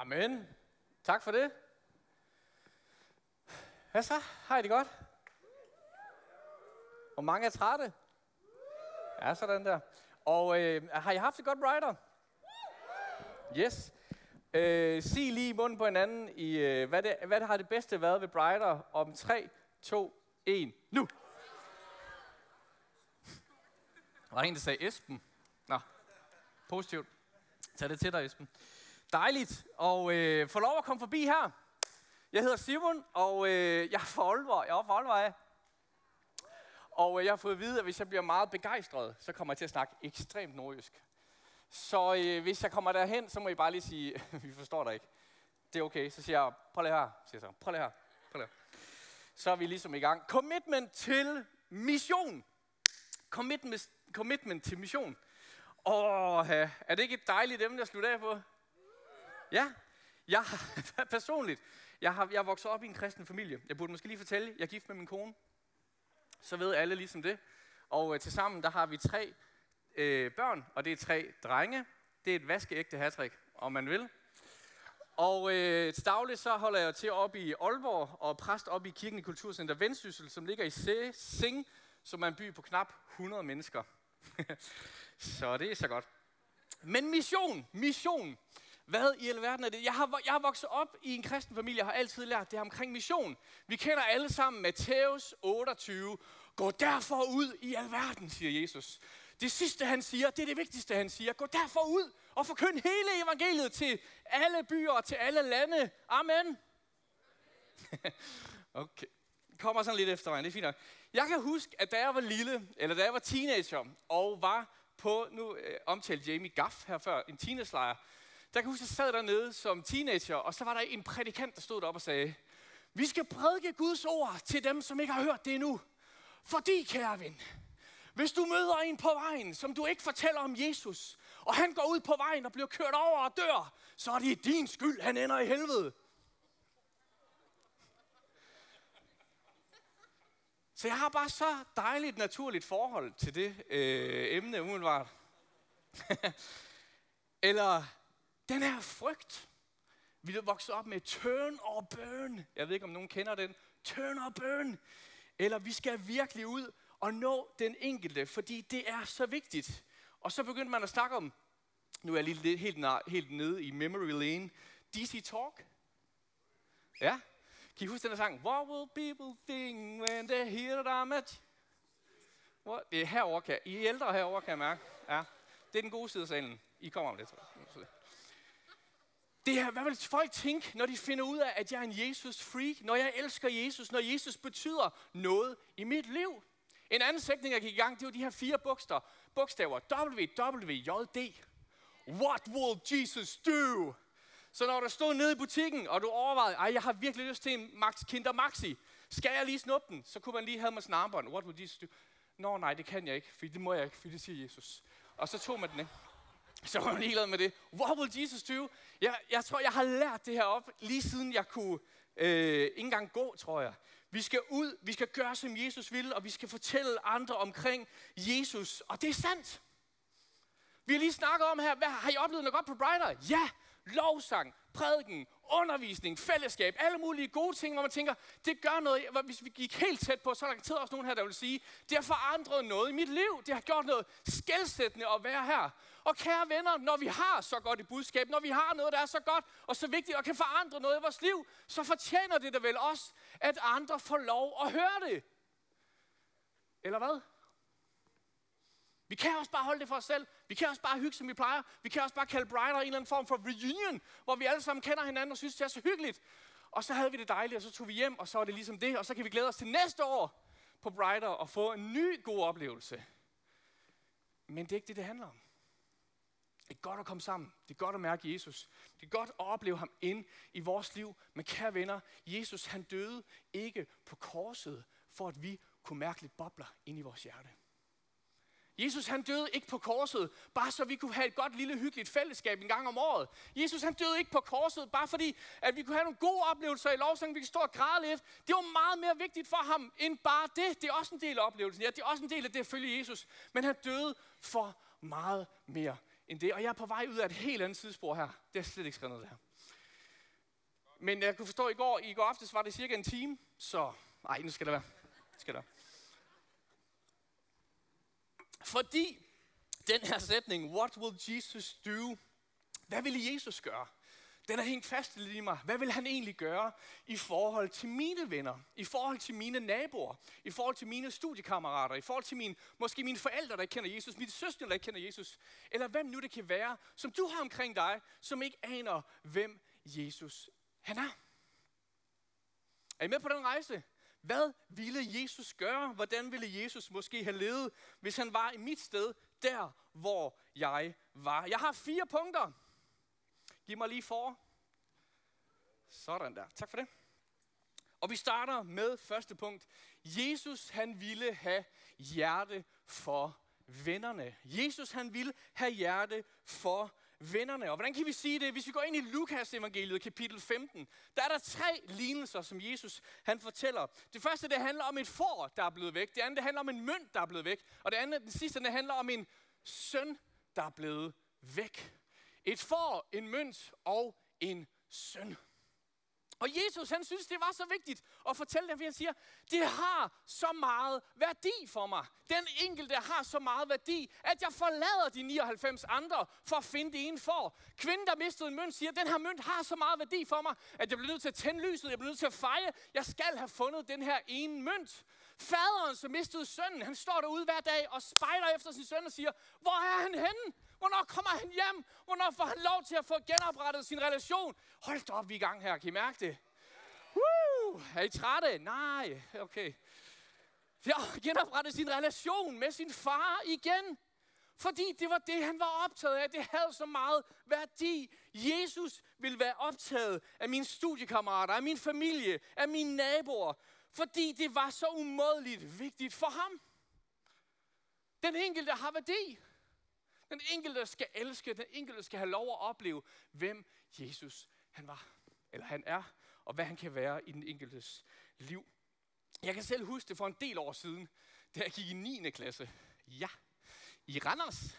Amen. Tak for det. Hvad så? Har I det godt? Og mange er trætte? Ja, sådan der. Og øh, har I haft det godt, Ryder? Yes. Øh, sig lige i munden på hinanden, i, øh, hvad, det, hvad det har det bedste været ved Brighter om 3, 2, 1, nu! Der var en, der sagde Esben. Nå, positivt. Tag det til dig, Esben. Dejligt og øh, få lov at komme forbi her. Jeg hedder Simon, og øh, jeg er fra Aalborg. Jeg er fra Aalborg. Og øh, jeg har fået at vide, at hvis jeg bliver meget begejstret, så kommer jeg til at snakke ekstremt nordjysk. Så øh, hvis jeg kommer derhen, så må I bare lige sige, vi forstår dig ikke. Det er okay. Så siger jeg, prøv lige her. Siger jeg så, prøv lige her. Prøv lige her. Så er vi ligesom i gang. Commitment til mission. Commitment, commitment til mission. Åh, er det ikke et dejligt emne at slutte af på? Ja, jeg har, personligt, jeg har, jeg er vokset op i en kristen familie. Jeg burde måske lige fortælle, jeg er gift med min kone. Så ved alle ligesom det. Og øh, tilsammen, der har vi tre øh, børn, og det er tre drenge. Det er et vaskeægte hattrick, om man vil. Og øh, til daglig så holder jeg til op i Aalborg og præst op i Kirken i Kulturcenter Vendsyssel, som ligger i Se Sing, som er en by på knap 100 mennesker. så det er så godt. Men mission, mission. Hvad i alverden er det? Jeg har, jeg har vokset op i en kristen familie, jeg har altid lært det her omkring mission. Vi kender alle sammen Matthæus 28. Gå derfor ud i alverden, siger Jesus. Det sidste han siger, det er det vigtigste han siger. Gå derfor ud og forkynd hele evangeliet til alle byer og til alle lande. Amen. okay. Kommer sådan lidt efter mig, det er fint nok. Jeg kan huske, at da jeg var lille, eller da jeg var teenager, og var på, nu øh, omtalte Jamie Gaff her før, en teenagelejr, der kan huske, at jeg sad dernede som teenager, og så var der en prædikant, der stod deroppe og sagde, vi skal prædike Guds ord til dem, som ikke har hørt det endnu. Fordi, kære ven, hvis du møder en på vejen, som du ikke fortæller om Jesus, og han går ud på vejen og bliver kørt over og dør, så er det din skyld, han ender i helvede. Så jeg har bare så dejligt naturligt forhold til det øh, emne umiddelbart. Eller den her frygt. Vi er vokset op med turn or burn. Jeg ved ikke, om nogen kender den. Turn or burn. Eller vi skal virkelig ud og nå den enkelte, fordi det er så vigtigt. Og så begyndte man at snakke om, nu er jeg lige helt, helt nede i memory lane, DC Talk. Ja, kan I huske den der sang? What will people think when they hear that I'm What? Øh, det er herovre, kan I er ældre herovre, kan jeg mærke. Ja, det er den gode side af salen. I kommer om lidt. Det her, hvad vil folk tænke, når de finder ud af, at jeg er en Jesus-freak? Når jeg elsker Jesus? Når Jesus betyder noget i mit liv? En anden sætning, jeg gik i gang, det var de her fire bogstaver. Bogstaver. W-W-J-D. What will Jesus do? Så når du stod nede i butikken, og du overvejede, ej, jeg har virkelig lyst til en Max Kinder Maxi. Skal jeg lige snuppe den? Så kunne man lige have med snarbånd. What will Jesus do? Nå nej, det kan jeg ikke, for det må jeg ikke, for det siger Jesus. Og så tog man den, ikke? Så var jeg ligeglad med det. What will Jesus do? Jeg, jeg tror, jeg har lært det her op, lige siden jeg kunne øh, ikke engang gå, tror jeg. Vi skal ud, vi skal gøre, som Jesus vil, og vi skal fortælle andre omkring Jesus. Og det er sandt. Vi har lige snakket om her, hvad, har I oplevet noget godt på Brighter? Ja, lovsang, prædiken, undervisning, fællesskab, alle mulige gode ting, hvor man tænker, det gør noget. Hvis vi gik helt tæt på, så er der garanteret også nogen her, der vil sige, det har forandret noget i mit liv. Det har gjort noget skældsættende at være her. Og kære venner, når vi har så godt et budskab, når vi har noget, der er så godt og så vigtigt og kan forandre noget i vores liv, så fortjener det da vel også, at andre får lov at høre det. Eller hvad? Vi kan også bare holde det for os selv. Vi kan også bare hygge, som vi plejer. Vi kan også bare kalde Brighter en eller anden form for reunion, hvor vi alle sammen kender hinanden og synes, det er så hyggeligt. Og så havde vi det dejligt, og så tog vi hjem, og så var det ligesom det. Og så kan vi glæde os til næste år på Brighter og få en ny god oplevelse. Men det er ikke det, det handler om. Det er godt at komme sammen. Det er godt at mærke Jesus. Det er godt at opleve ham ind i vores liv. Men kære venner, Jesus han døde ikke på korset, for at vi kunne mærke lidt bobler ind i vores hjerte. Jesus han døde ikke på korset, bare så vi kunne have et godt lille hyggeligt fællesskab en gang om året. Jesus han døde ikke på korset, bare fordi at vi kunne have nogle gode oplevelser i lovsangen, vi kan stå og græde lidt. Det var meget mere vigtigt for ham end bare det. Det er også en del af oplevelsen. Ja, det er også en del af det at følge Jesus. Men han døde for meget mere end det. Og jeg er på vej ud af et helt andet tidsspor her. Det er slet ikke skrevet noget der. Men jeg kunne forstå, at i går, i går aftes var det cirka en time, så nej, nu skal det være. Nu skal det være. Fordi den her sætning, what will Jesus do? Hvad ville Jesus gøre? Den er hængt fast i mig. Hvad vil han egentlig gøre i forhold til mine venner? I forhold til mine naboer? I forhold til mine studiekammerater? I forhold til mine, måske mine forældre, der ikke kender Jesus? Mine søstre, der ikke kender Jesus? Eller hvem nu det kan være, som du har omkring dig, som ikke aner, hvem Jesus han er? Er I med på den rejse? Hvad ville Jesus gøre? Hvordan ville Jesus måske have levet, hvis han var i mit sted, der hvor jeg var? Jeg har fire punkter. Giv mig lige for. Sådan der. Tak for det. Og vi starter med første punkt. Jesus han ville have hjerte for vennerne. Jesus han ville have hjerte for vennerne. Og hvordan kan vi sige det? Hvis vi går ind i Lukas evangeliet kapitel 15, der er der tre lignelser, som Jesus han fortæller. Det første, det handler om et får, der er blevet væk. Det andet, det handler om en mønt, der er blevet væk. Og det andet, det sidste, det handler om en søn, der er blevet væk. Et får, en mønt og en søn. Og Jesus, han synes, det var så vigtigt at fortælle dem, for han siger, det har så meget værdi for mig. Den enkelte har så meget værdi, at jeg forlader de 99 andre for at finde det ene for. Kvinden, der mistede en mønt, siger, den her mønt har så meget værdi for mig, at jeg bliver nødt til at tænde lyset, jeg bliver nødt til at fejre. Jeg skal have fundet den her ene mønt. Faderen, som mistede sønnen, han står derude hver dag og spejler efter sin søn og siger, hvor er han henne? Hvornår kommer han hjem? Hvornår får han lov til at få genoprettet sin relation? Hold da op, vi er i gang her. Kan I mærke det? Woo! Er I trætte? Nej. Okay. Ja, genoprettet sin relation med sin far igen. Fordi det var det, han var optaget af. Det havde så meget værdi. Jesus ville være optaget af mine studiekammerater, af min familie, af mine naboer. Fordi det var så umådeligt vigtigt for ham. Den enkelte har værdi. Den enkelte skal elske, den enkelte skal have lov at opleve, hvem Jesus han var, eller han er, og hvad han kan være i den enkeltes liv. Jeg kan selv huske det for en del år siden, da jeg gik i 9. klasse. Ja, i Randers.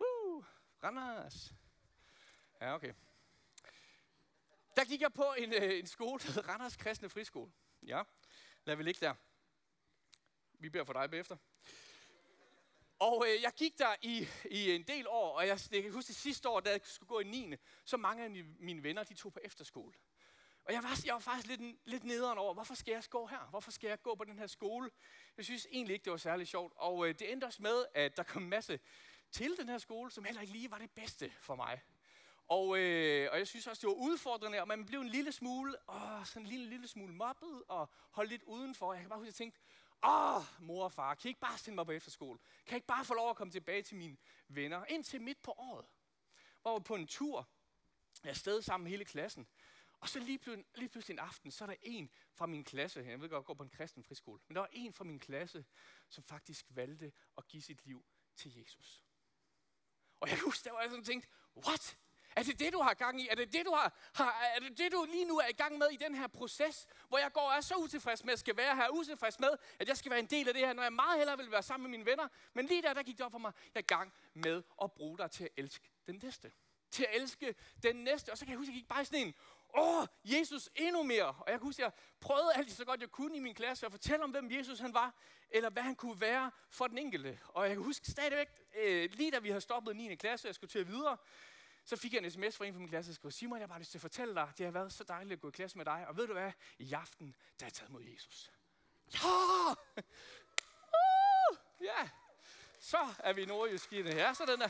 Uh, Randers. Ja, okay. Der gik jeg på en, øh, en skole, der hedder Randers Kristne Friskole. Ja, lad vi ligge der. Vi beder for dig bagefter. Og øh, jeg gik der i, i en del år, og jeg, jeg kan huske det sidste år, da jeg skulle gå i 9. Så mange af mine venner, de tog på efterskole. Og jeg var, jeg var faktisk lidt, lidt nederen over, hvorfor skal jeg gå her? Hvorfor skal jeg gå på den her skole? Jeg synes egentlig ikke, det var særlig sjovt. Og øh, det endte også med, at der kom en masse til den her skole, som heller ikke lige var det bedste for mig. Og, øh, og jeg synes også, det var udfordrende, og man blev en lille smule, åh, sådan en lille, lille smule mobbet og holdt lidt udenfor. Jeg kan bare huske, at jeg tænkte, åh, mor og far, kan I ikke bare sende mig på efterskole? Kan I ikke bare få lov at komme tilbage til mine venner? Indtil midt på året, hvor vi på en tur, jeg er sammen med hele klassen. Og så lige pludselig, lige pludselig en aften, så er der en fra min klasse, jeg ved godt, jeg går på en kristen friskole, men der var en fra min klasse, som faktisk valgte at give sit liv til Jesus. Og jeg husker, der var jeg sådan tænkt, what? Er det det, du har gang i? Er det det, du, har, har, er det det, du lige nu er i gang med i den her proces, hvor jeg går og er så utilfreds med at skal være her, utilfreds med, at jeg skal være en del af det her, når jeg meget hellere vil være sammen med mine venner. Men lige der, der gik det op for mig, jeg er i gang med at bruge dig til at elske den næste. Til at elske den næste. Og så kan jeg huske, at jeg gik bare i sådan en, åh, Jesus endnu mere. Og jeg kan huske, at jeg prøvede alt så godt jeg kunne i min klasse at fortælle om, hvem Jesus han var, eller hvad han kunne være for den enkelte. Og jeg kan huske stadigvæk, øh, lige da vi havde stoppet 9. klasse, og jeg skulle til at videre, så fik jeg en sms fra en fra min klasse, der skrev, Simon, jeg har bare lyst til at fortælle dig, det har været så dejligt at gå i klasse med dig. Og ved du hvad? I aften, der er taget mod Jesus. Ja! Uh! Ja! Så er vi nordjyskine. her, så den er.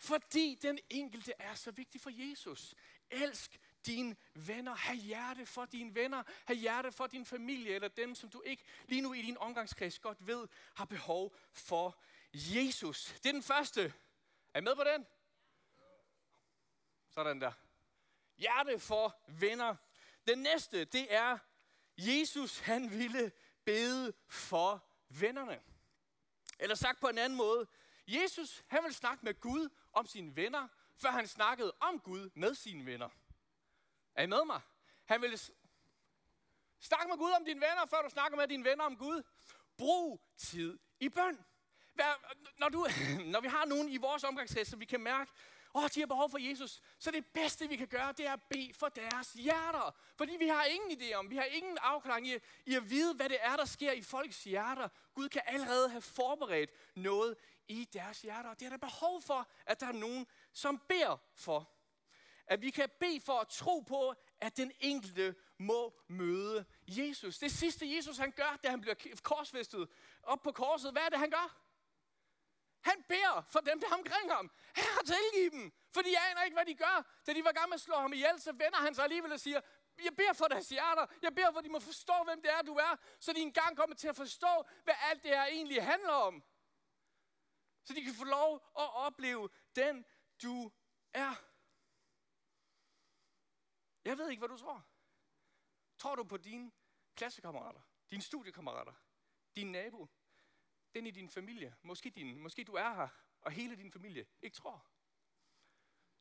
Fordi den enkelte er så vigtig for Jesus. Elsk dine venner. Ha' hjerte for dine venner. Ha' hjerte for din familie, eller dem, som du ikke lige nu i din omgangskreds godt ved, har behov for Jesus. Det er den første. Er I med på den? Sådan der. Hjerte for venner. Den næste, det er, Jesus han ville bede for vennerne. Eller sagt på en anden måde, Jesus han ville snakke med Gud om sine venner, før han snakkede om Gud med sine venner. Er I med mig? Han ville snakke med Gud om dine venner, før du snakker med dine venner om Gud. Brug tid i bøn. Hvad, når, du, når vi har nogen i vores omgangskreds, som vi kan mærke, åh, de har behov for Jesus, så det bedste, vi kan gøre, det er at bede for deres hjerter. Fordi vi har ingen idé om, vi har ingen afklaring i, i at vide, hvad det er, der sker i folks hjerter. Gud kan allerede have forberedt noget i deres hjerter. Det er der behov for, at der er nogen, som beder for. At vi kan bede for at tro på, at den enkelte må møde Jesus. Det sidste Jesus han gør, da han bliver korsfæstet op på korset, hvad er det han gør? Han beder for dem, der omkring ham. Herre, tilgiv dem, for de aner ikke, hvad de gør. Da de var gang med at slå ham ihjel, så vender han sig alligevel og siger, jeg beder for deres hjerter. Jeg beder for, at de må forstå, hvem det er, du er. Så de engang kommer til at forstå, hvad alt det her egentlig handler om. Så de kan få lov at opleve den, du er. Jeg ved ikke, hvad du tror. Tror du på dine klassekammerater, dine studiekammerater, din nabo, den i din familie, måske, din, måske du er her, og hele din familie ikke tror?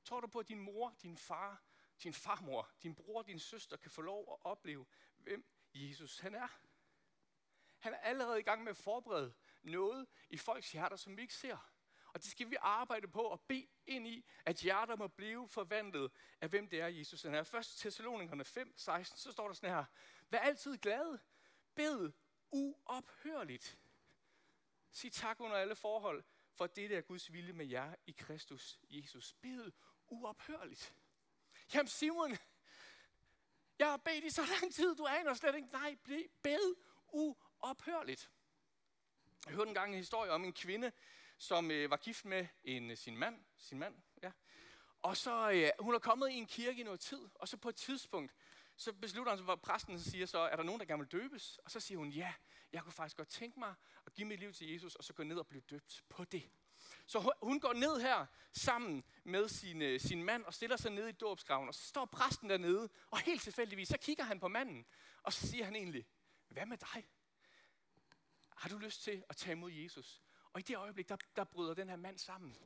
Tror du på, at din mor, din far, din farmor, din bror, din søster kan få lov at opleve, hvem Jesus han er? Han er allerede i gang med at forberede noget i folks hjerter, som vi ikke ser. Og det skal vi arbejde på og bede ind i, at hjerter må blive forvandlet af, hvem det er, Jesus han er. Først Thessalonikerne 5, 16, så står der sådan her. Vær altid glad. Bed uophørligt. Sig tak under alle forhold, for det er Guds vilje med jer i Kristus Jesus. Bed uophørligt. Jamen Simon, jeg har bedt i så lang tid, du aner slet ikke. Nej, bed uophørligt. Jeg hørte engang en historie om en kvinde, som øh, var gift med en, øh, sin mand. Sin mand ja. Og så øh, hun er kommet i en kirke i noget tid, og så på et tidspunkt, så beslutter han, hvor præsten siger så, er der nogen, der gerne vil døbes? Og så siger hun, ja, jeg kunne faktisk godt tænke mig at give mit liv til Jesus, og så gå ned og blive døbt på det. Så hun går ned her sammen med sin, øh, sin mand og stiller sig ned i dåbsgraven, og så står præsten dernede, og helt tilfældigvis, så kigger han på manden, og så siger han egentlig, hvad med dig? Har du lyst til at tage imod Jesus? Og i det øjeblik, der, der bryder den her mand sammen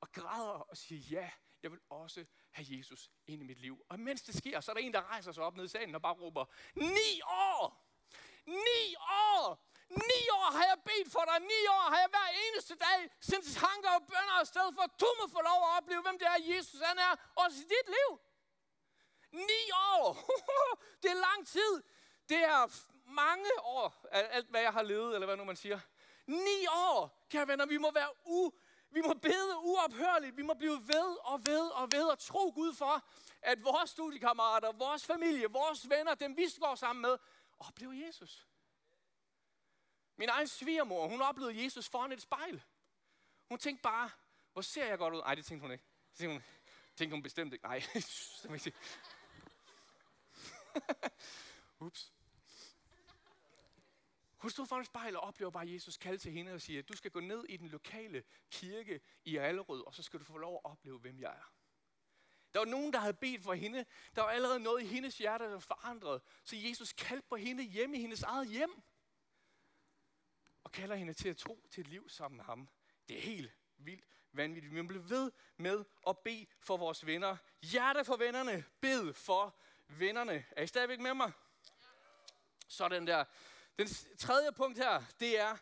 og græder og siger, ja, jeg vil også have Jesus ind i mit liv. Og mens det sker, så er der en, der rejser sig op ned i salen og bare råber, ni år! Ni år! Ni år har jeg bedt for dig. Ni år har jeg hver eneste dag sendt tanker og bønder afsted for, at du må få lov at opleve, hvem det er, Jesus han er, også i dit liv. Ni år! det er lang tid. Det er mange år, alt hvad jeg har levet, eller hvad nu man siger. Ni år, kære venner, vi må være u, vi må bede uophørligt. Vi må blive ved og ved og ved og tro Gud for, at vores studiekammerater, vores familie, vores venner, dem vi går sammen med, oplever Jesus. Min egen svigermor, hun oplevede Jesus foran et spejl. Hun tænkte bare, hvor ser jeg godt ud? Nej, det tænkte hun ikke. Det tænkte hun, tænkte hun bestemt ikke. Nej, det Ups. Hun stod foran et spejl og oplever bare Jesus kalde til hende og siger, du skal gå ned i den lokale kirke i Allerød, og så skal du få lov at opleve, hvem jeg er. Der var nogen, der havde bedt for hende. Der var allerede noget i hendes hjerte, der var forandret. Så Jesus kaldte på hende hjemme i hendes eget hjem. Og kalder hende til at tro til et liv sammen med ham. Det er helt vildt vanvittigt. Vi bliver ved med at bede for vores venner. Hjerte for vennerne. Bed for vennerne. Er I stadigvæk med mig? Sådan der. Den tredje punkt her, det er,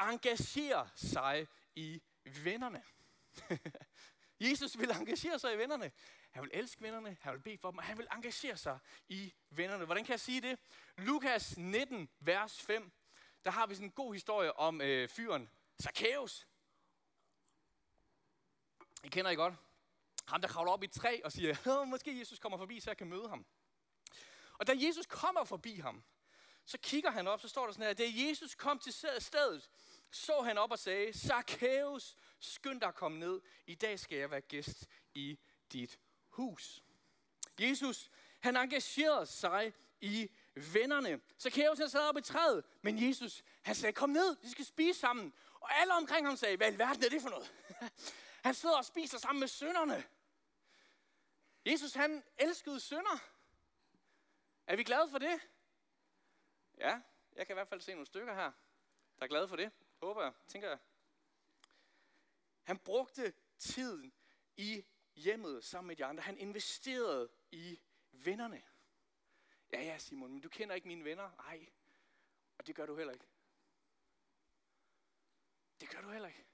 engagere sig i vennerne. Jesus vil engagere sig i vennerne. Han vil elske vennerne, han vil bede for dem, og han vil engagere sig i vennerne. Hvordan kan jeg sige det? Lukas 19, vers 5, der har vi sådan en god historie om øh, fyren Zacchaeus. I kender I godt? Ham, der kravler op i et træ og siger, måske Jesus kommer forbi, så jeg kan møde ham. Og da Jesus kommer forbi ham, så kigger han op, så står der sådan her, da Jesus kom til stedet, så han op og sagde, Zacchaeus, skynd dig at komme ned. I dag skal jeg være gæst i dit hus. Jesus, han engagerede sig i vennerne. Zacchaeus han sad op i træet, men Jesus, han sagde, kom ned, vi skal spise sammen. Og alle omkring ham sagde, hvad i verden er det for noget? han sidder og spiser sammen med sønderne. Jesus, han elskede sønder. Er vi glade for det? Ja, jeg kan i hvert fald se nogle stykker her, der er glade for det. Håber jeg, tænker jeg. Han brugte tiden i hjemmet sammen med de andre. Han investerede i vennerne. Ja, ja, Simon, men du kender ikke mine venner. Nej, og det gør du heller ikke. Det gør du heller ikke.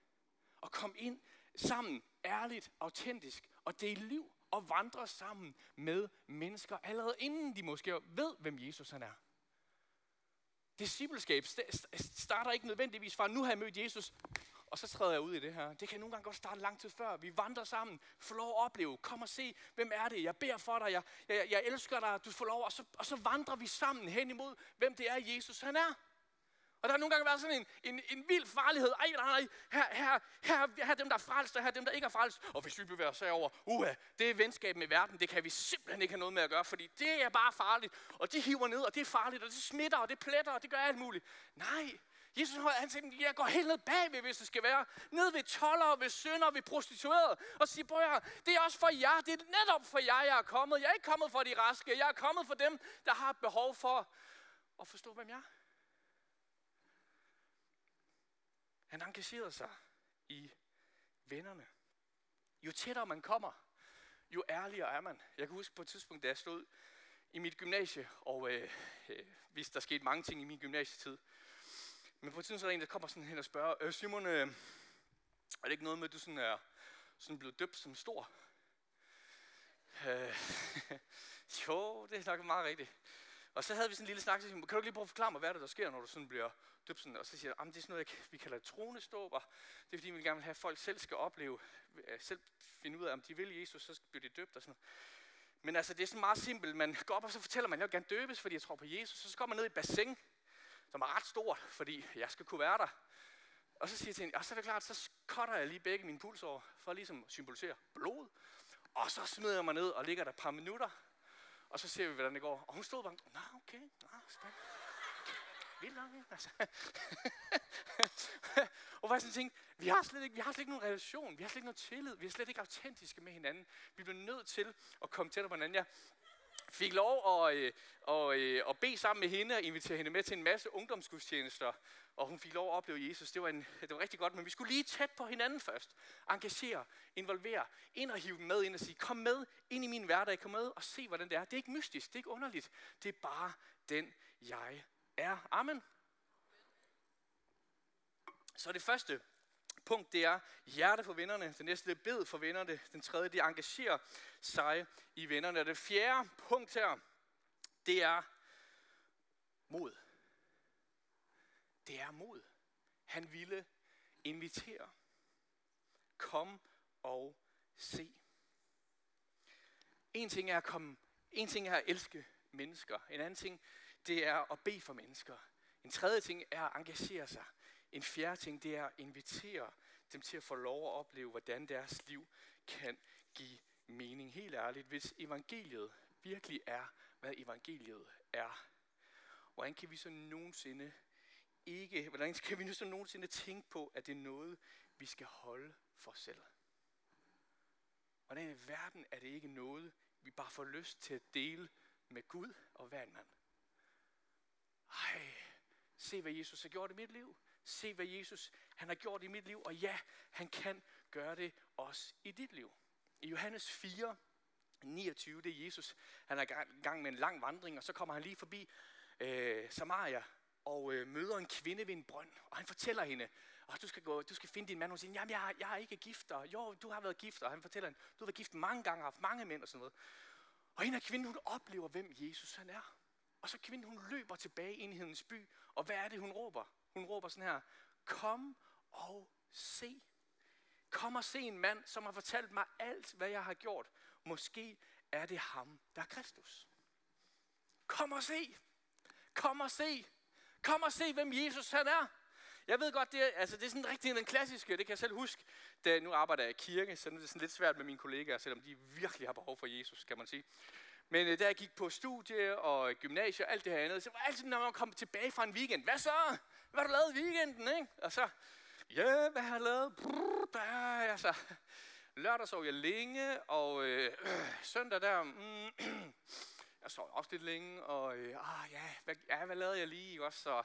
Og kom ind sammen, ærligt, autentisk, og del liv og vandre sammen med mennesker, allerede inden de måske ved, hvem Jesus han er. Discipleskab starter ikke nødvendigvis fra, nu har jeg mødt Jesus, og så træder jeg ud i det her. Det kan nogle gange godt starte lang tid før. Vi vandrer sammen, får lov at opleve, kom og se, hvem er det? Jeg beder for dig, jeg, jeg, jeg elsker dig, du får lov, og så, og så vandrer vi sammen hen imod, hvem det er, Jesus han er. Og der har nogle gange været sådan en, en, en vild farlighed. Ej, nej, nej, her, her, her, her er dem, der er frelst, og her er dem, der ikke er frelst. Og hvis vi bevæger os herover, uha, det er venskab med verden, det kan vi simpelthen ikke have noget med at gøre, fordi det er bare farligt. Og det hiver ned, og det er farligt, og det smitter, og det pletter, og det gør alt muligt. Nej, Jesus han siger, jeg går helt ned bagved, hvis det skal være. Ned ved toller, ved sønder, ved prostituerede. Og siger, prøv her, det er også for jer. Det er netop for jer, jeg er kommet. Jeg er ikke kommet for de raske. Jeg er kommet for dem, der har behov for at forstå, hvem jeg er. Han engagerede sig i vennerne. Jo tættere man kommer, jo ærligere er man. Jeg kan huske på et tidspunkt, da jeg stod i mit gymnasie, og øh, øh, hvis der skete mange ting i min gymnasietid. Men på et tidspunkt så er der en, der kommer sådan hen og spørger, øh, Simon, øh, er det ikke noget med, at du sådan er sådan blevet døbt som stor? Øh, jo, det er nok meget rigtigt. Og så havde vi sådan en lille snak, så kan du ikke lige prøve at forklare mig, hvad er det, der sker, når du sådan bliver døbt? Og så siger jeg, det er sådan noget, vi kalder troneståber. Det er fordi, vi gerne vil have, at folk selv skal opleve, øh, selv finde ud af, om de vil Jesus, så bliver de døbt og sådan noget. Men altså, det er sådan meget simpelt. Man går op, og så fortæller man, at jeg vil gerne døbes, fordi jeg tror på Jesus. Så kommer man ned i et bassin, som er ret stort, fordi jeg skal kunne være der. Og så siger jeg til hende, og så er det klart, så cutter jeg lige begge mine pulsår, for ligesom symbolisere blod. Og så smider jeg mig ned og ligger der et par minutter, og så ser vi, hvordan det går. Og hun stod bare, nå okay, nå, spændende. Vildt nok, ikke? Altså. og jeg sådan tænkte, vi har, slet ikke, vi har slet ikke nogen relation, vi har slet ikke nogen tillid, vi er slet ikke autentiske med hinanden. Vi bliver nødt til at komme tættere på hinanden. Jeg fik lov at, øh, at, øh, at bede sammen med hende og invitere hende med til en masse ungdomsgudstjenester. Og hun fik lov at opleve Jesus. Det var, en, det var rigtig godt, men vi skulle lige tæt på hinanden først. Engagere, involvere, ind og hive dem med ind og sige, kom med ind i min hverdag, kom med og se, hvordan det er. Det er ikke mystisk, det er ikke underligt. Det er bare den, jeg er. Amen. Så det første punkt, det er hjerte for vennerne. Det næste, det er bed for vennerne. Den tredje, det engagerer sig i vennerne. Og det fjerde punkt her, det er mod. Det er mod. Han ville invitere. Kom og se. En ting er at komme, en ting er at elske mennesker. En anden ting, det er at bede for mennesker. En tredje ting er at engagere sig. En fjerde ting, det er at invitere dem til at få lov at opleve, hvordan deres liv kan give mening. Helt ærligt, hvis evangeliet virkelig er, hvad evangeliet er, hvordan kan vi så nogensinde ikke, hvordan kan vi nu så nogensinde tænke på, at det er noget, vi skal holde for os selv? Hvordan i verden er det ikke noget, vi bare får lyst til at dele med Gud og hver mand? Ej, se hvad Jesus har gjort i mit liv. Se hvad Jesus han har gjort i mit liv. Og ja, han kan gøre det også i dit liv. I Johannes 4, 29, det er Jesus. Han er i gang med en lang vandring, og så kommer han lige forbi øh, Samaria og øh, møder en kvinde ved en brønd. Og han fortæller hende, oh, du skal, gå, du skal finde din mand. Hun siger, jamen jeg, jeg er ikke gift. Og, jo, du har været gift. Og han fortæller hende, du har været gift mange gange, haft mange mænd og sådan noget. Og en af kvinden, hun oplever, hvem Jesus han er. Og så kvinden, hun løber tilbage ind i hendes by. Og hvad er det, hun råber? Hun råber sådan her, kom og se. Kom og se en mand, som har fortalt mig alt, hvad jeg har gjort. Måske er det ham, der er Kristus. Kom og se. Kom og se. Kom og se, hvem Jesus han er. Jeg ved godt, det er, altså, det er sådan rigtig den klassiske, det kan jeg selv huske, da nu arbejder jeg i kirke, så er det sådan lidt svært med mine kollegaer, selvom de virkelig har behov for Jesus, kan man sige. Men øh, da jeg gik på studie og gymnasie og alt det her andet, så var det altid, når man kom tilbage fra en weekend, hvad så? Hvad har du lavet i weekenden, ikke? Og så, ja, hvad har jeg lavet? Brrr, der, altså, lørdag sov jeg længe, og øh, øh, søndag der, mm, jeg sov også lidt længe, og øh, ah, ja, hvad, ja, hvad lavede jeg lige også? Så,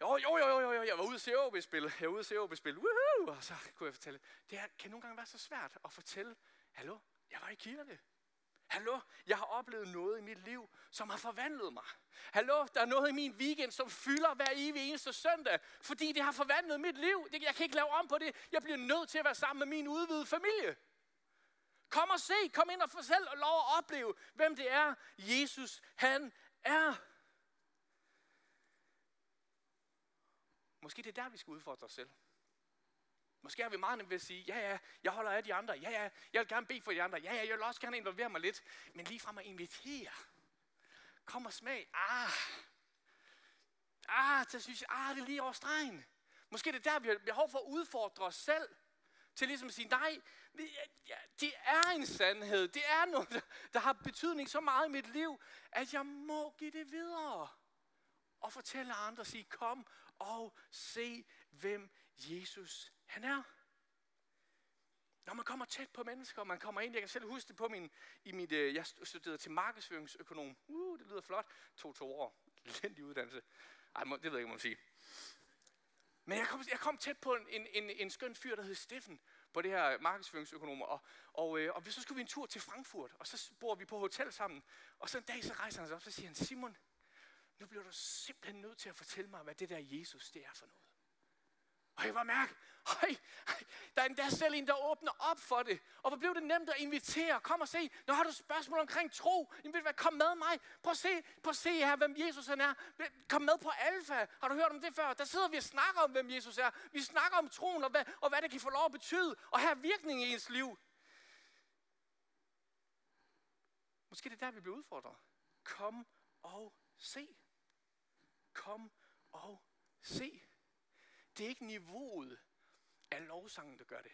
jo, jo, jo, jo, jo, jeg var ude at se OB-spil, jeg var ude at se OB-spil, woohoo! Og så kunne jeg fortælle, det her kan nogle gange være så svært at fortælle, hallo, jeg var i kirke. Hallo, jeg har oplevet noget i mit liv, som har forvandlet mig. Hallo, der er noget i min weekend, som fylder hver evig eneste søndag, fordi det har forvandlet mit liv. Jeg kan ikke lave om på det. Jeg bliver nødt til at være sammen med min udvidede familie. Kom og se, kom ind og få selv og lov at opleve, hvem det er, Jesus han er. Måske det er der, vi skal udfordre os selv. Måske har vi meget nemt ved at sige, ja, ja, jeg holder af de andre. Ja, ja, jeg vil gerne bede for de andre. Ja, ja, jeg vil også gerne involvere mig lidt. Men lige frem at invitere. Kom og smag. Ah, ah, så synes jeg, ah, det er lige over stregen. Måske det er der, vi har behov for at udfordre os selv. Til ligesom at sige, nej, det er en sandhed. Det er noget, der har betydning så meget i mit liv, at jeg må give det videre. Og fortælle andre sige, kom og se, hvem Jesus han er. Når man kommer tæt på mennesker, man kommer ind, jeg kan selv huske det på min, i mit, øh, jeg studerede til markedsføringsøkonom. Uh, det lyder flot. To to år. Lændig uddannelse. Ej, det ved jeg ikke, om man sige. Men jeg kom, jeg kom tæt på en, en, en, en skøn fyr, der hed Steffen, på det her markedsføringsøkonomer. Og, og, øh, og så skulle vi en tur til Frankfurt, og så bor vi på hotel sammen. Og så en dag, så rejser han sig op, og så siger han, Simon, nu bliver du simpelthen nødt til at fortælle mig, hvad det der Jesus, det er for noget. Og jeg var mærke, høj, der er endda selv en, der åbner op for det. Og hvor blev det nemt at invitere. Kom og se, nu har du spørgsmål omkring tro, jamen, hvad, kom med mig. Prøv at se, prøv at se her, hvem Jesus han er. Kom med på Alfa. Har du hørt om det før? Der sidder vi og snakker om, hvem Jesus er. Vi snakker om troen, og hvad, og hvad det kan få lov at betyde. Og have virkning i ens liv. Måske det er der, vi bliver udfordret. Kom og se. Kom og se. Det er ikke niveauet af lovsangen, der gør det.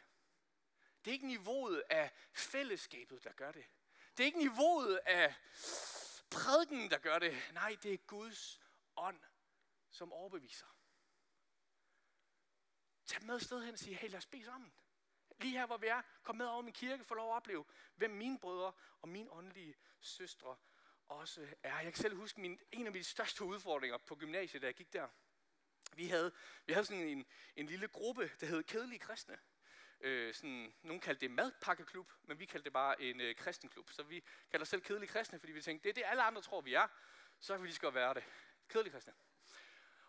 Det er ikke niveauet af fællesskabet, der gør det. Det er ikke niveauet af prædiken, der gør det. Nej, det er Guds ånd, som overbeviser. Tag med sted hen og sige, hey, lad os bede sammen. Lige her, hvor vi er, kom med over min kirke, få lov at opleve, hvem mine brødre og mine åndelige søstre også er. Jeg kan selv huske min, en af mine største udfordringer på gymnasiet, da jeg gik der. Vi havde, vi havde sådan en, en lille gruppe, der hed Kedelige Kristne. Øh, sådan, nogen kaldte det madpakkeklub, men vi kaldte det bare en øh, kristenklub. Så vi kalder os selv Kedelige Kristne, fordi vi tænkte, det er det, alle andre tror, vi er. Så kan vi lige skal være det. Kedelige Kristne.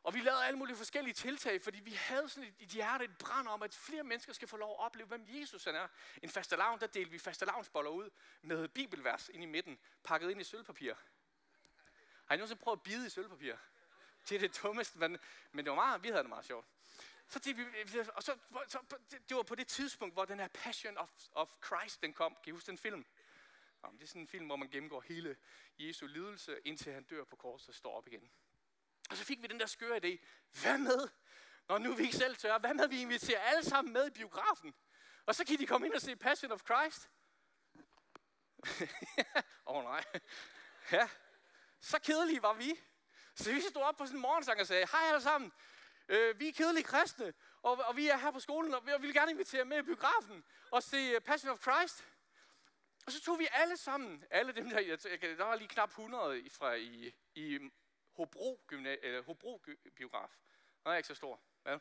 Og vi lavede alle mulige forskellige tiltag, fordi vi havde sådan et, et hjerte, et brand om, at flere mennesker skal få lov at opleve, hvem Jesus han er. En fastelavn, der delte vi fastelavnsboller ud med bibelvers ind i midten, pakket ind i sølvpapir. Har I nogensinde prøvet at bide i sølvpapir? Det er det dummeste, men, men det var meget, vi havde det meget sjovt. Så vi og så, så, det var på det tidspunkt, hvor den her Passion of, of Christ, den kom. Kan I huske den film? Jamen, det er sådan en film, hvor man gennemgår hele Jesu lidelse, indtil han dør på korset og står op igen. Og så fik vi den der skøre idé. Hvad med, når nu vi ikke selv tør, hvad med, vi inviterer alle sammen med i biografen? Og så kan de komme ind og se Passion of Christ. Åh oh, nej. Ja, så kedelige var vi. Så vi stod op på sådan en morgensang og sagde, hej alle sammen, øh, vi er kedelige kristne, og, og vi er her på skolen, og vi vil gerne invitere med i biografen og se øh, Passion of Christ. Og så tog vi alle sammen, alle dem der, jeg, der var lige knap 100 fra i, i Hobro, gymna, eller Hobro biograf. Den er ikke så stor. Ja.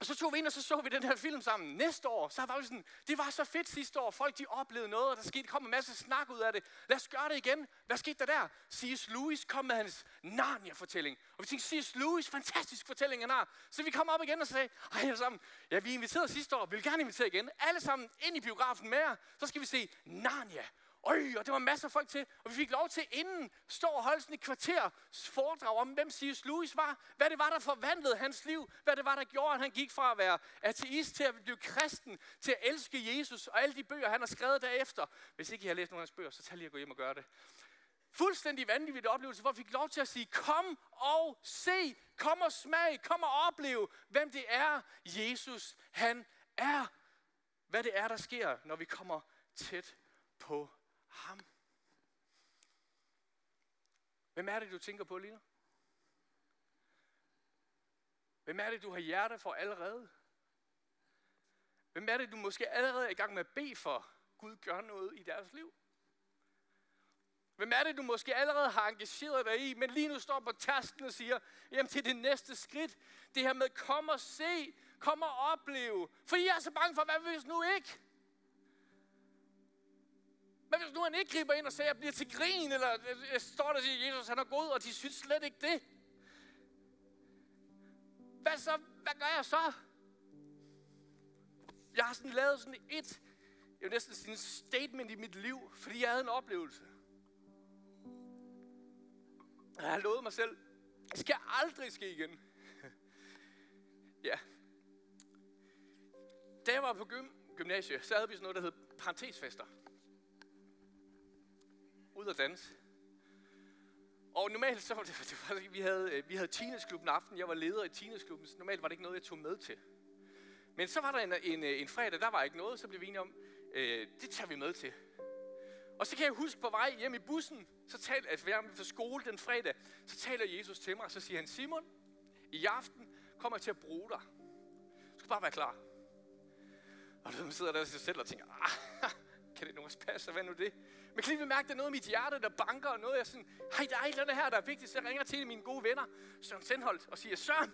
Og så tog vi ind, og så så vi den her film sammen. Næste år, så var vi sådan, det var så fedt sidste år. Folk de oplevede noget, og der skete, kom en masse snak ud af det. Lad os gøre det igen. Hvad skete der der? C.S. Lewis kom med hans Narnia-fortælling. Og vi tænkte, C.S. Lewis, fantastisk fortælling han har. Så vi kom op igen og sagde, hej alle sammen, ja vi inviterede sidste år, vi vil gerne invitere igen. Alle sammen ind i biografen med jer. Så skal vi se Narnia. Øj, og det var masser af folk til, og vi fik lov til inden stå og holde sådan et kvarter foredrag om, hvem C.S. Lewis var, hvad det var, der forvandlede hans liv, hvad det var, der gjorde, at han gik fra at være ateist til at blive kristen, til at elske Jesus, og alle de bøger, han har skrevet derefter. Hvis ikke I har læst nogle af hans bøger, så tag lige at gå hjem og gøre det. Fuldstændig vanvittig oplevelse, hvor vi fik lov til at sige, kom og se, kom og smag, kom og opleve, hvem det er, Jesus han er. Hvad det er, der sker, når vi kommer tæt på ham. Hvem er det, du tænker på lige nu? Hvem er det, du har hjerte for allerede? Hvem er det, du måske allerede er i gang med at bede for? Gud gør noget i deres liv. Hvem er det, du måske allerede har engageret dig i, men lige nu står på tasken og siger, jamen til det næste skridt, det her med kom og se, kom og opleve. For I er så bange for, hvad hvis nu ikke? Men hvis nu han ikke griber ind og siger, at jeg bliver til grin, eller jeg står der og siger, at Jesus han er god, og de synes slet ikke det. Hvad så? Hvad gør jeg så? Jeg har sådan lavet sådan et, jeg vil næsten sige en statement i mit liv, fordi jeg havde en oplevelse. Jeg har lovet mig selv, det skal aldrig ske igen. ja. Da jeg var på gym, gymnasiet, så havde vi sådan noget, der hed parentesfester. Ud at danse. Og normalt så var det, det var, vi havde, øh, vi havde teenageklubben aften. Jeg var leder i teenageklubben, så normalt var det ikke noget, jeg tog med til. Men så var der en, en, øh, en fredag, der var ikke noget, så blev vi enige om, øh, det tager vi med til. Og så kan jeg huske på vej hjem i bussen, så taler, altså vi er fra skole den fredag, så taler Jesus til mig, og så siger han, Simon, i aften kommer jeg til at bruge dig. Du skal bare være klar. Og så sidder der sig selv og tænker, ah, også passe, hvad nu det? Men kan lige mærke, der er noget i mit hjerte, der banker, og noget, jeg sådan, hej, der er et eller andet her, der er vigtigt. Så jeg ringer til mine gode venner, Søren Sendholdt, og siger, Søren,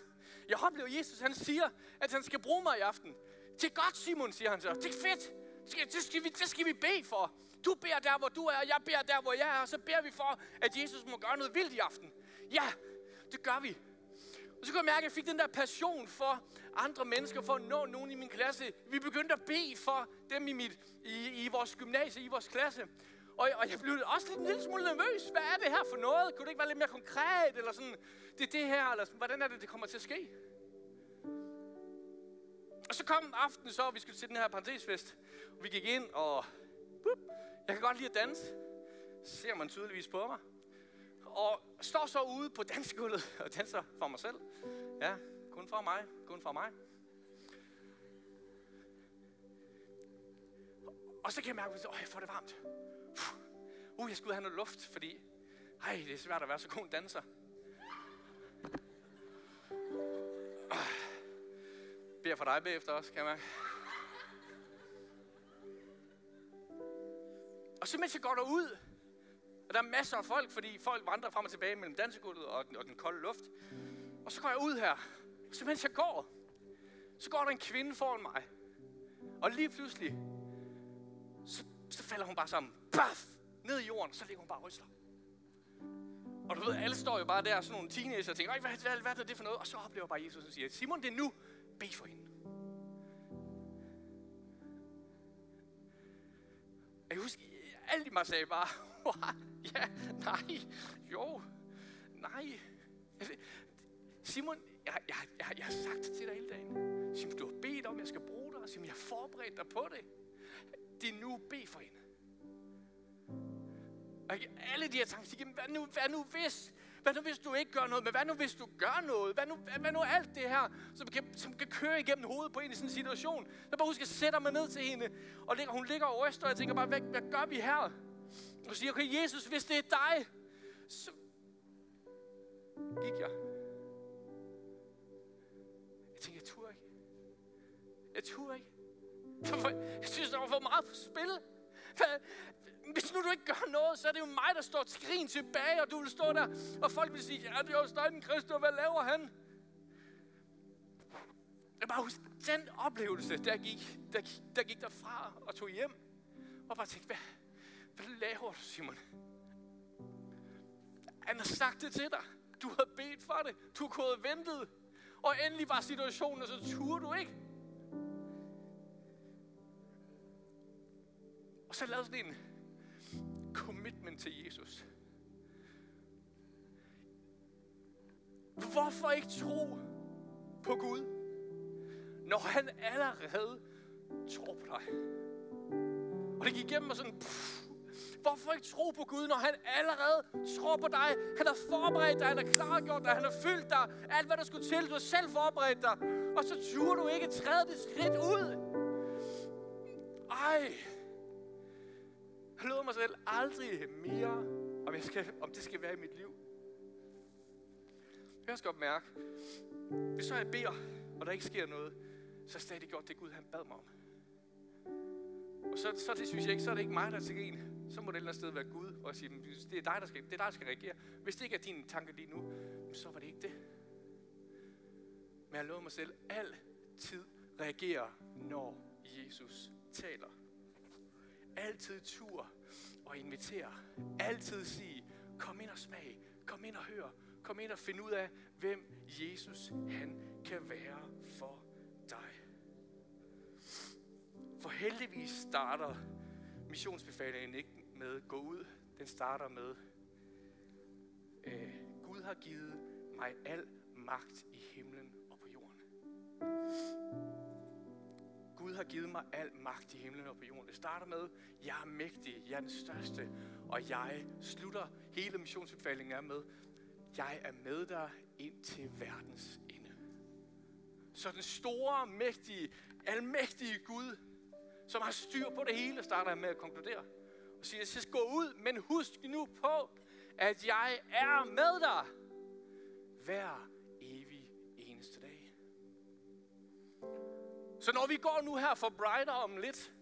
jeg oplever Jesus, han siger, at han skal bruge mig i aften. Det er godt, Simon, siger han så. Det er fedt. Det skal, det skal, vi, det skal vi bede for. Du beder der, hvor du er, jeg beder der, hvor jeg er, og så beder vi for, at Jesus må gøre noget vildt i aften. Ja, det gør vi. Og så kunne jeg mærke, at jeg fik den der passion for andre mennesker, for at nå nogen i min klasse. Vi begyndte at bede for dem i, mit, i, i vores gymnasie, i vores klasse. Og, og jeg blev også lidt en lille smule nervøs. Hvad er det her for noget? Kunne det ikke være lidt mere konkret? Eller sådan, det er det her, eller sådan, hvordan er det, det kommer til at ske? Og så kom aftenen så, og vi skulle til den her parentesfest. Og vi gik ind, og bup, jeg kan godt lide at danse. Ser man tydeligvis på mig. Og står så ude på dansegulvet og danser for mig selv. Ja, kun for mig, kun for mig. Og så kan jeg mærke, at jeg får det varmt. Uh, jeg skulle have noget luft, fordi ej, det er svært at være så god en danser. Ah. Beder for dig bagefter også, kan jeg mærke. Og så mens jeg går derud, og der er masser af folk, fordi folk vandrer frem og tilbage mellem dansegulvet og den, og den kolde luft. Og så går jeg ud her, og så mens jeg går, så går der en kvinde foran mig. Og lige pludselig, så, så falder hun bare sammen. Baf! Ned i jorden, så ligger hun bare og ryster. Og du ved, alle står jo bare der, sådan nogle teenager, og tænker, hvad, hvad, hvad er det for noget? Og så oplever bare Jesus, og siger, Simon, det er nu. Bed for hende. Jeg husker, alle i mig sagde bare, ja, nej, jo, nej. Altså, Simon, jeg, jeg, jeg, jeg har sagt det til dig hele dagen. Simon, du har bedt om, at jeg skal bruge dig. Simon, jeg har forberedt dig på det. Det er nu, be for hende. Og alle de her tanker, hvad nu, hvad nu hvis? Hvad nu hvis du ikke gør noget? Men hvad nu hvis du gør noget? Hvad nu, hvad nu alt det her, som kan, som kan køre igennem hovedet på en i sådan en situation? Jeg bare husker, at sætter mig ned til hende, og ligger, hun ligger og ryster, og jeg tænker bare, hvad, hvad gør vi her? Og siger, okay, Jesus, hvis det er dig, så gik jeg. Jeg tænkte, jeg turde ikke. Jeg turde ikke. Jeg synes, der var for meget på spil. Hvis nu du ikke gør noget, så er det jo mig, der står til tilbage, og du vil stå der, og folk vil sige, ja, det er jo Steinen Kristus, hvad laver han? Jeg bare husker, den oplevelse, der gik, der, der gik derfra og tog hjem, og bare tænkte, hvad, hvad laver du, Simon? Han har sagt det til dig. Du har bedt for det. Du har gået og ventet. Og endelig var situationen, og så turde du ikke. Og så lavede sådan en commitment til Jesus. Hvorfor ikke tro på Gud, når han allerede tror på dig? Og det gik igennem mig sådan, pff, Hvorfor ikke tro på Gud, når han allerede tror på dig? Han har forberedt dig, han har klargjort dig, han har fyldt dig. Alt, hvad der skulle til, du har selv forberedt dig. Og så turde du ikke træde det skridt ud. Ej. Jeg lover mig selv aldrig mere, om, jeg skal, om det skal være i mit liv. Jeg skal godt mærke, hvis så jeg beder, og der ikke sker noget, så er det stadig gjort det Gud, han bad mig om. Og så, så det synes jeg ikke, så er det ikke mig, der er til en så må det et eller andet sted være Gud, og sige, det er dig, der skal, det er dig, der skal reagere. Hvis det ikke er din tanke lige nu, så var det ikke det. Men jeg lovede mig selv, altid reagere, når Jesus taler. altid tur og invitere. Altid sige, kom ind og smag, kom ind og hør, kom ind og find ud af, hvem Jesus han kan være for heldigvis starter missionsbefalingen ikke med gå ud. Den starter med, øh, Gud har givet mig al magt i himlen og på jorden. Gud har givet mig al magt i himlen og på jorden. Det starter med, jeg er mægtig, jeg er den største, og jeg slutter hele missionsbefalingen er med, jeg er med dig ind til verdens ende. Så den store, mægtige, almægtige Gud, som har styr på det hele, starter han med at konkludere. Og siger, jeg skal gå ud, men husk nu på, at jeg er med dig hver evig eneste dag. Så når vi går nu her for brighter om lidt,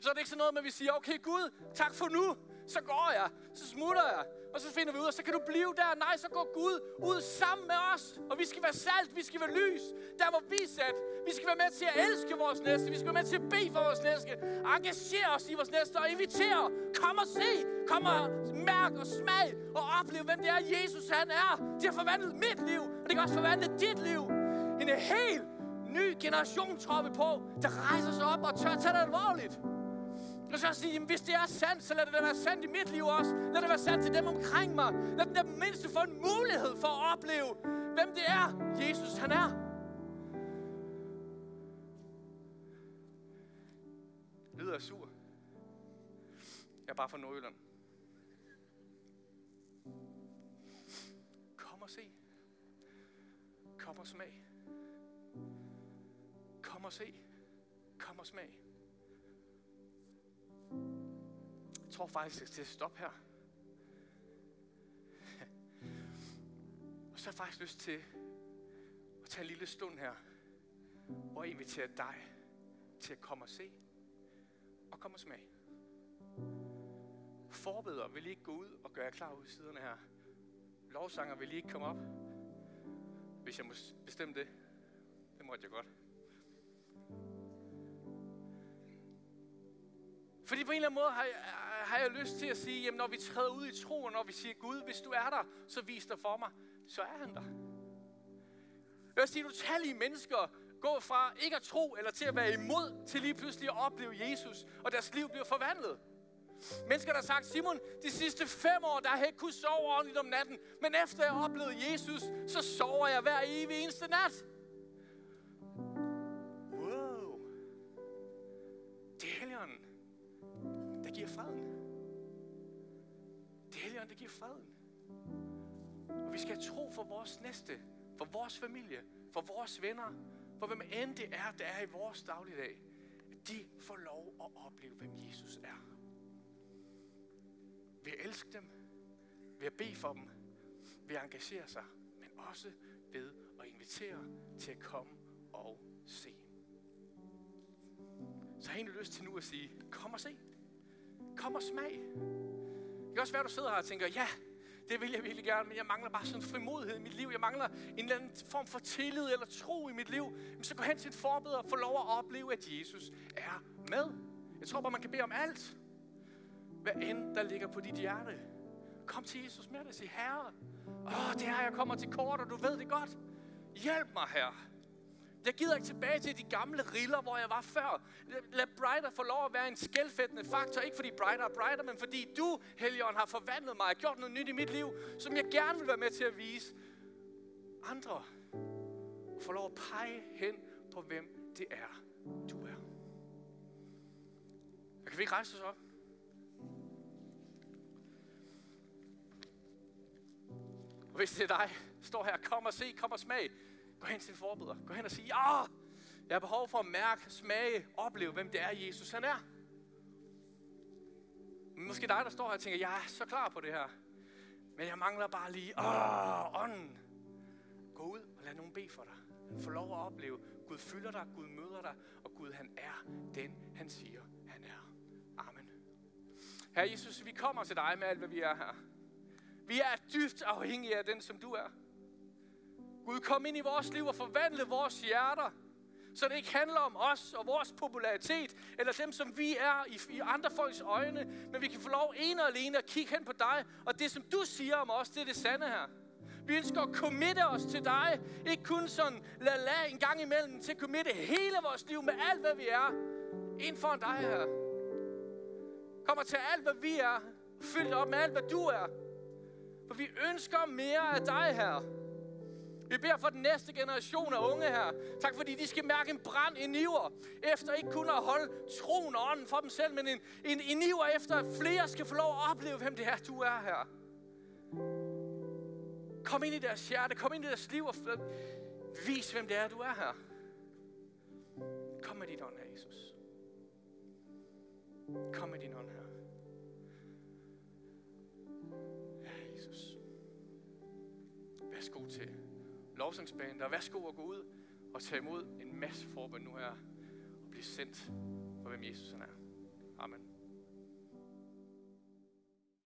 så er det ikke sådan noget med, at vi siger, okay Gud, tak for nu, så går jeg, så smutter jeg, og så finder vi ud af, så kan du blive der. Nej, så går Gud ud sammen med os. Og vi skal være salt, vi skal være lys. Der hvor vi er sat. Vi skal være med til at elske vores næste. Vi skal være med til at bede for vores næste. Engagere os i vores næste og invitere. Kom og se. Kom og mærk og smag og opleve, hvem det er, Jesus han er. Det har forvandlet mit liv, og det kan også forvandle dit liv. En helt ny generation tror vi på, der rejser sig op og tør tage det alvorligt. Og så sige, jamen, hvis det er sandt, så lad det være sandt i mit liv også. Lad det være sandt til dem omkring mig. Lad dem der mindste få en mulighed for at opleve, hvem det er, Jesus han er. Lyder jeg sur? Jeg er bare fra Nordjylland. Kom og se. Kom og smag. Kom og se. Kom og smag. Tror faktisk, jeg skal stoppe her. Og så har jeg faktisk lyst til at tage en lille stund her, og invitere dig til at komme og se, og komme og smage. Forbeder vil I ikke gå ud og gøre jer klar ud i siderne her. Lovsanger vil I ikke komme op, hvis jeg må bestemme det. Det måtte jeg godt. Fordi på en eller anden måde har jeg, har jeg lyst til at sige, jamen når vi træder ud i troen, når vi siger, Gud, hvis du er der, så vis dig for mig, så er han der. Jeg vil sige, utallige mennesker gå fra ikke at tro eller til at være imod, til lige pludselig at opleve Jesus, og deres liv bliver forvandlet. Mennesker, der har sagt, Simon, de sidste fem år, der har jeg ikke kunnet sove ordentligt om natten, men efter jeg oplevede Jesus, så sover jeg hver evig eneste nat. Freden. Det hellige det giver freden. Og vi skal tro for vores næste, for vores familie, for vores venner, for hvem end det er, der er i vores dagligdag, at de får lov at opleve, hvem Jesus er. Ved at elske dem, ved at bede for dem, ved at engagere sig, men også ved at invitere til at komme og se. Så har jeg egentlig lyst til nu at sige, kom og se. Kom og smag. Det kan også være, at du sidder her og tænker, ja, det vil jeg virkelig gerne, men jeg mangler bare sådan en frimodighed i mit liv. Jeg mangler en eller anden form for tillid eller tro i mit liv. Men så gå hen til et forbedre og få lov at opleve, at Jesus er med. Jeg tror bare, man kan bede om alt. Hvad end der ligger på dit hjerte. Kom til Jesus med det og sig, Herre, åh, det her jeg kommer til kort, og du ved det godt. Hjælp mig, Herre. Jeg gider ikke tilbage til de gamle riller, hvor jeg var før. Lad Brighter få lov at være en skælfættende faktor. Ikke fordi Brighter er Brighter, men fordi du, Helion, har forvandlet mig og gjort noget nyt i mit liv, som jeg gerne vil være med til at vise andre. Og få lov at pege hen på, hvem det er, du er. Kan vi ikke rejse os op? Og hvis det er dig, står her, kom og se, kom og smag. Gå hen til forbeder. Gå hen og sig, ja, jeg har behov for at mærke, smage, opleve, hvem det er, Jesus han er. Måske dig, der står her og tænker, jeg er så klar på det her. Men jeg mangler bare lige, åh, ånden. Gå ud og lad nogen bede for dig. Få lov at opleve, Gud fylder dig, Gud møder dig, og Gud han er den, han siger, han er. Amen. Herre Jesus, vi kommer til dig med alt, hvad vi er her. Vi er dybt afhængige af den, som du er. Gud, kom ind i vores liv og forvandle vores hjerter. Så det ikke handler om os og vores popularitet, eller dem, som vi er i, i andre folks øjne, men vi kan få lov ene og alene at kigge hen på dig, og det, som du siger om os, det er det sande her. Vi ønsker at committe os til dig. Ikke kun sådan la la en gang imellem, til at committe hele vores liv med alt, hvad vi er. Ind foran dig her. Kommer til alt, hvad vi er. Fyldt op med alt, hvad du er. For vi ønsker mere af dig her. Vi beder for den næste generation af unge her. Tak fordi de skal mærke en brand, i niver, efter ikke kun at holde troen og ånden for dem selv, men en, en, en iver efter, at flere skal få lov at opleve, hvem det er, du er her. Kom ind i deres hjerte, kom ind i deres liv og vis, hvem det er, du er her. Kom med dit ånd her, Jesus. Kom med din ånd her. Ja, Jesus. Værsgo til lovsangsbanen, og værsgo at gå ud og tage imod en masse forbøn nu her, og blive sendt for, hvem Jesus er. Amen.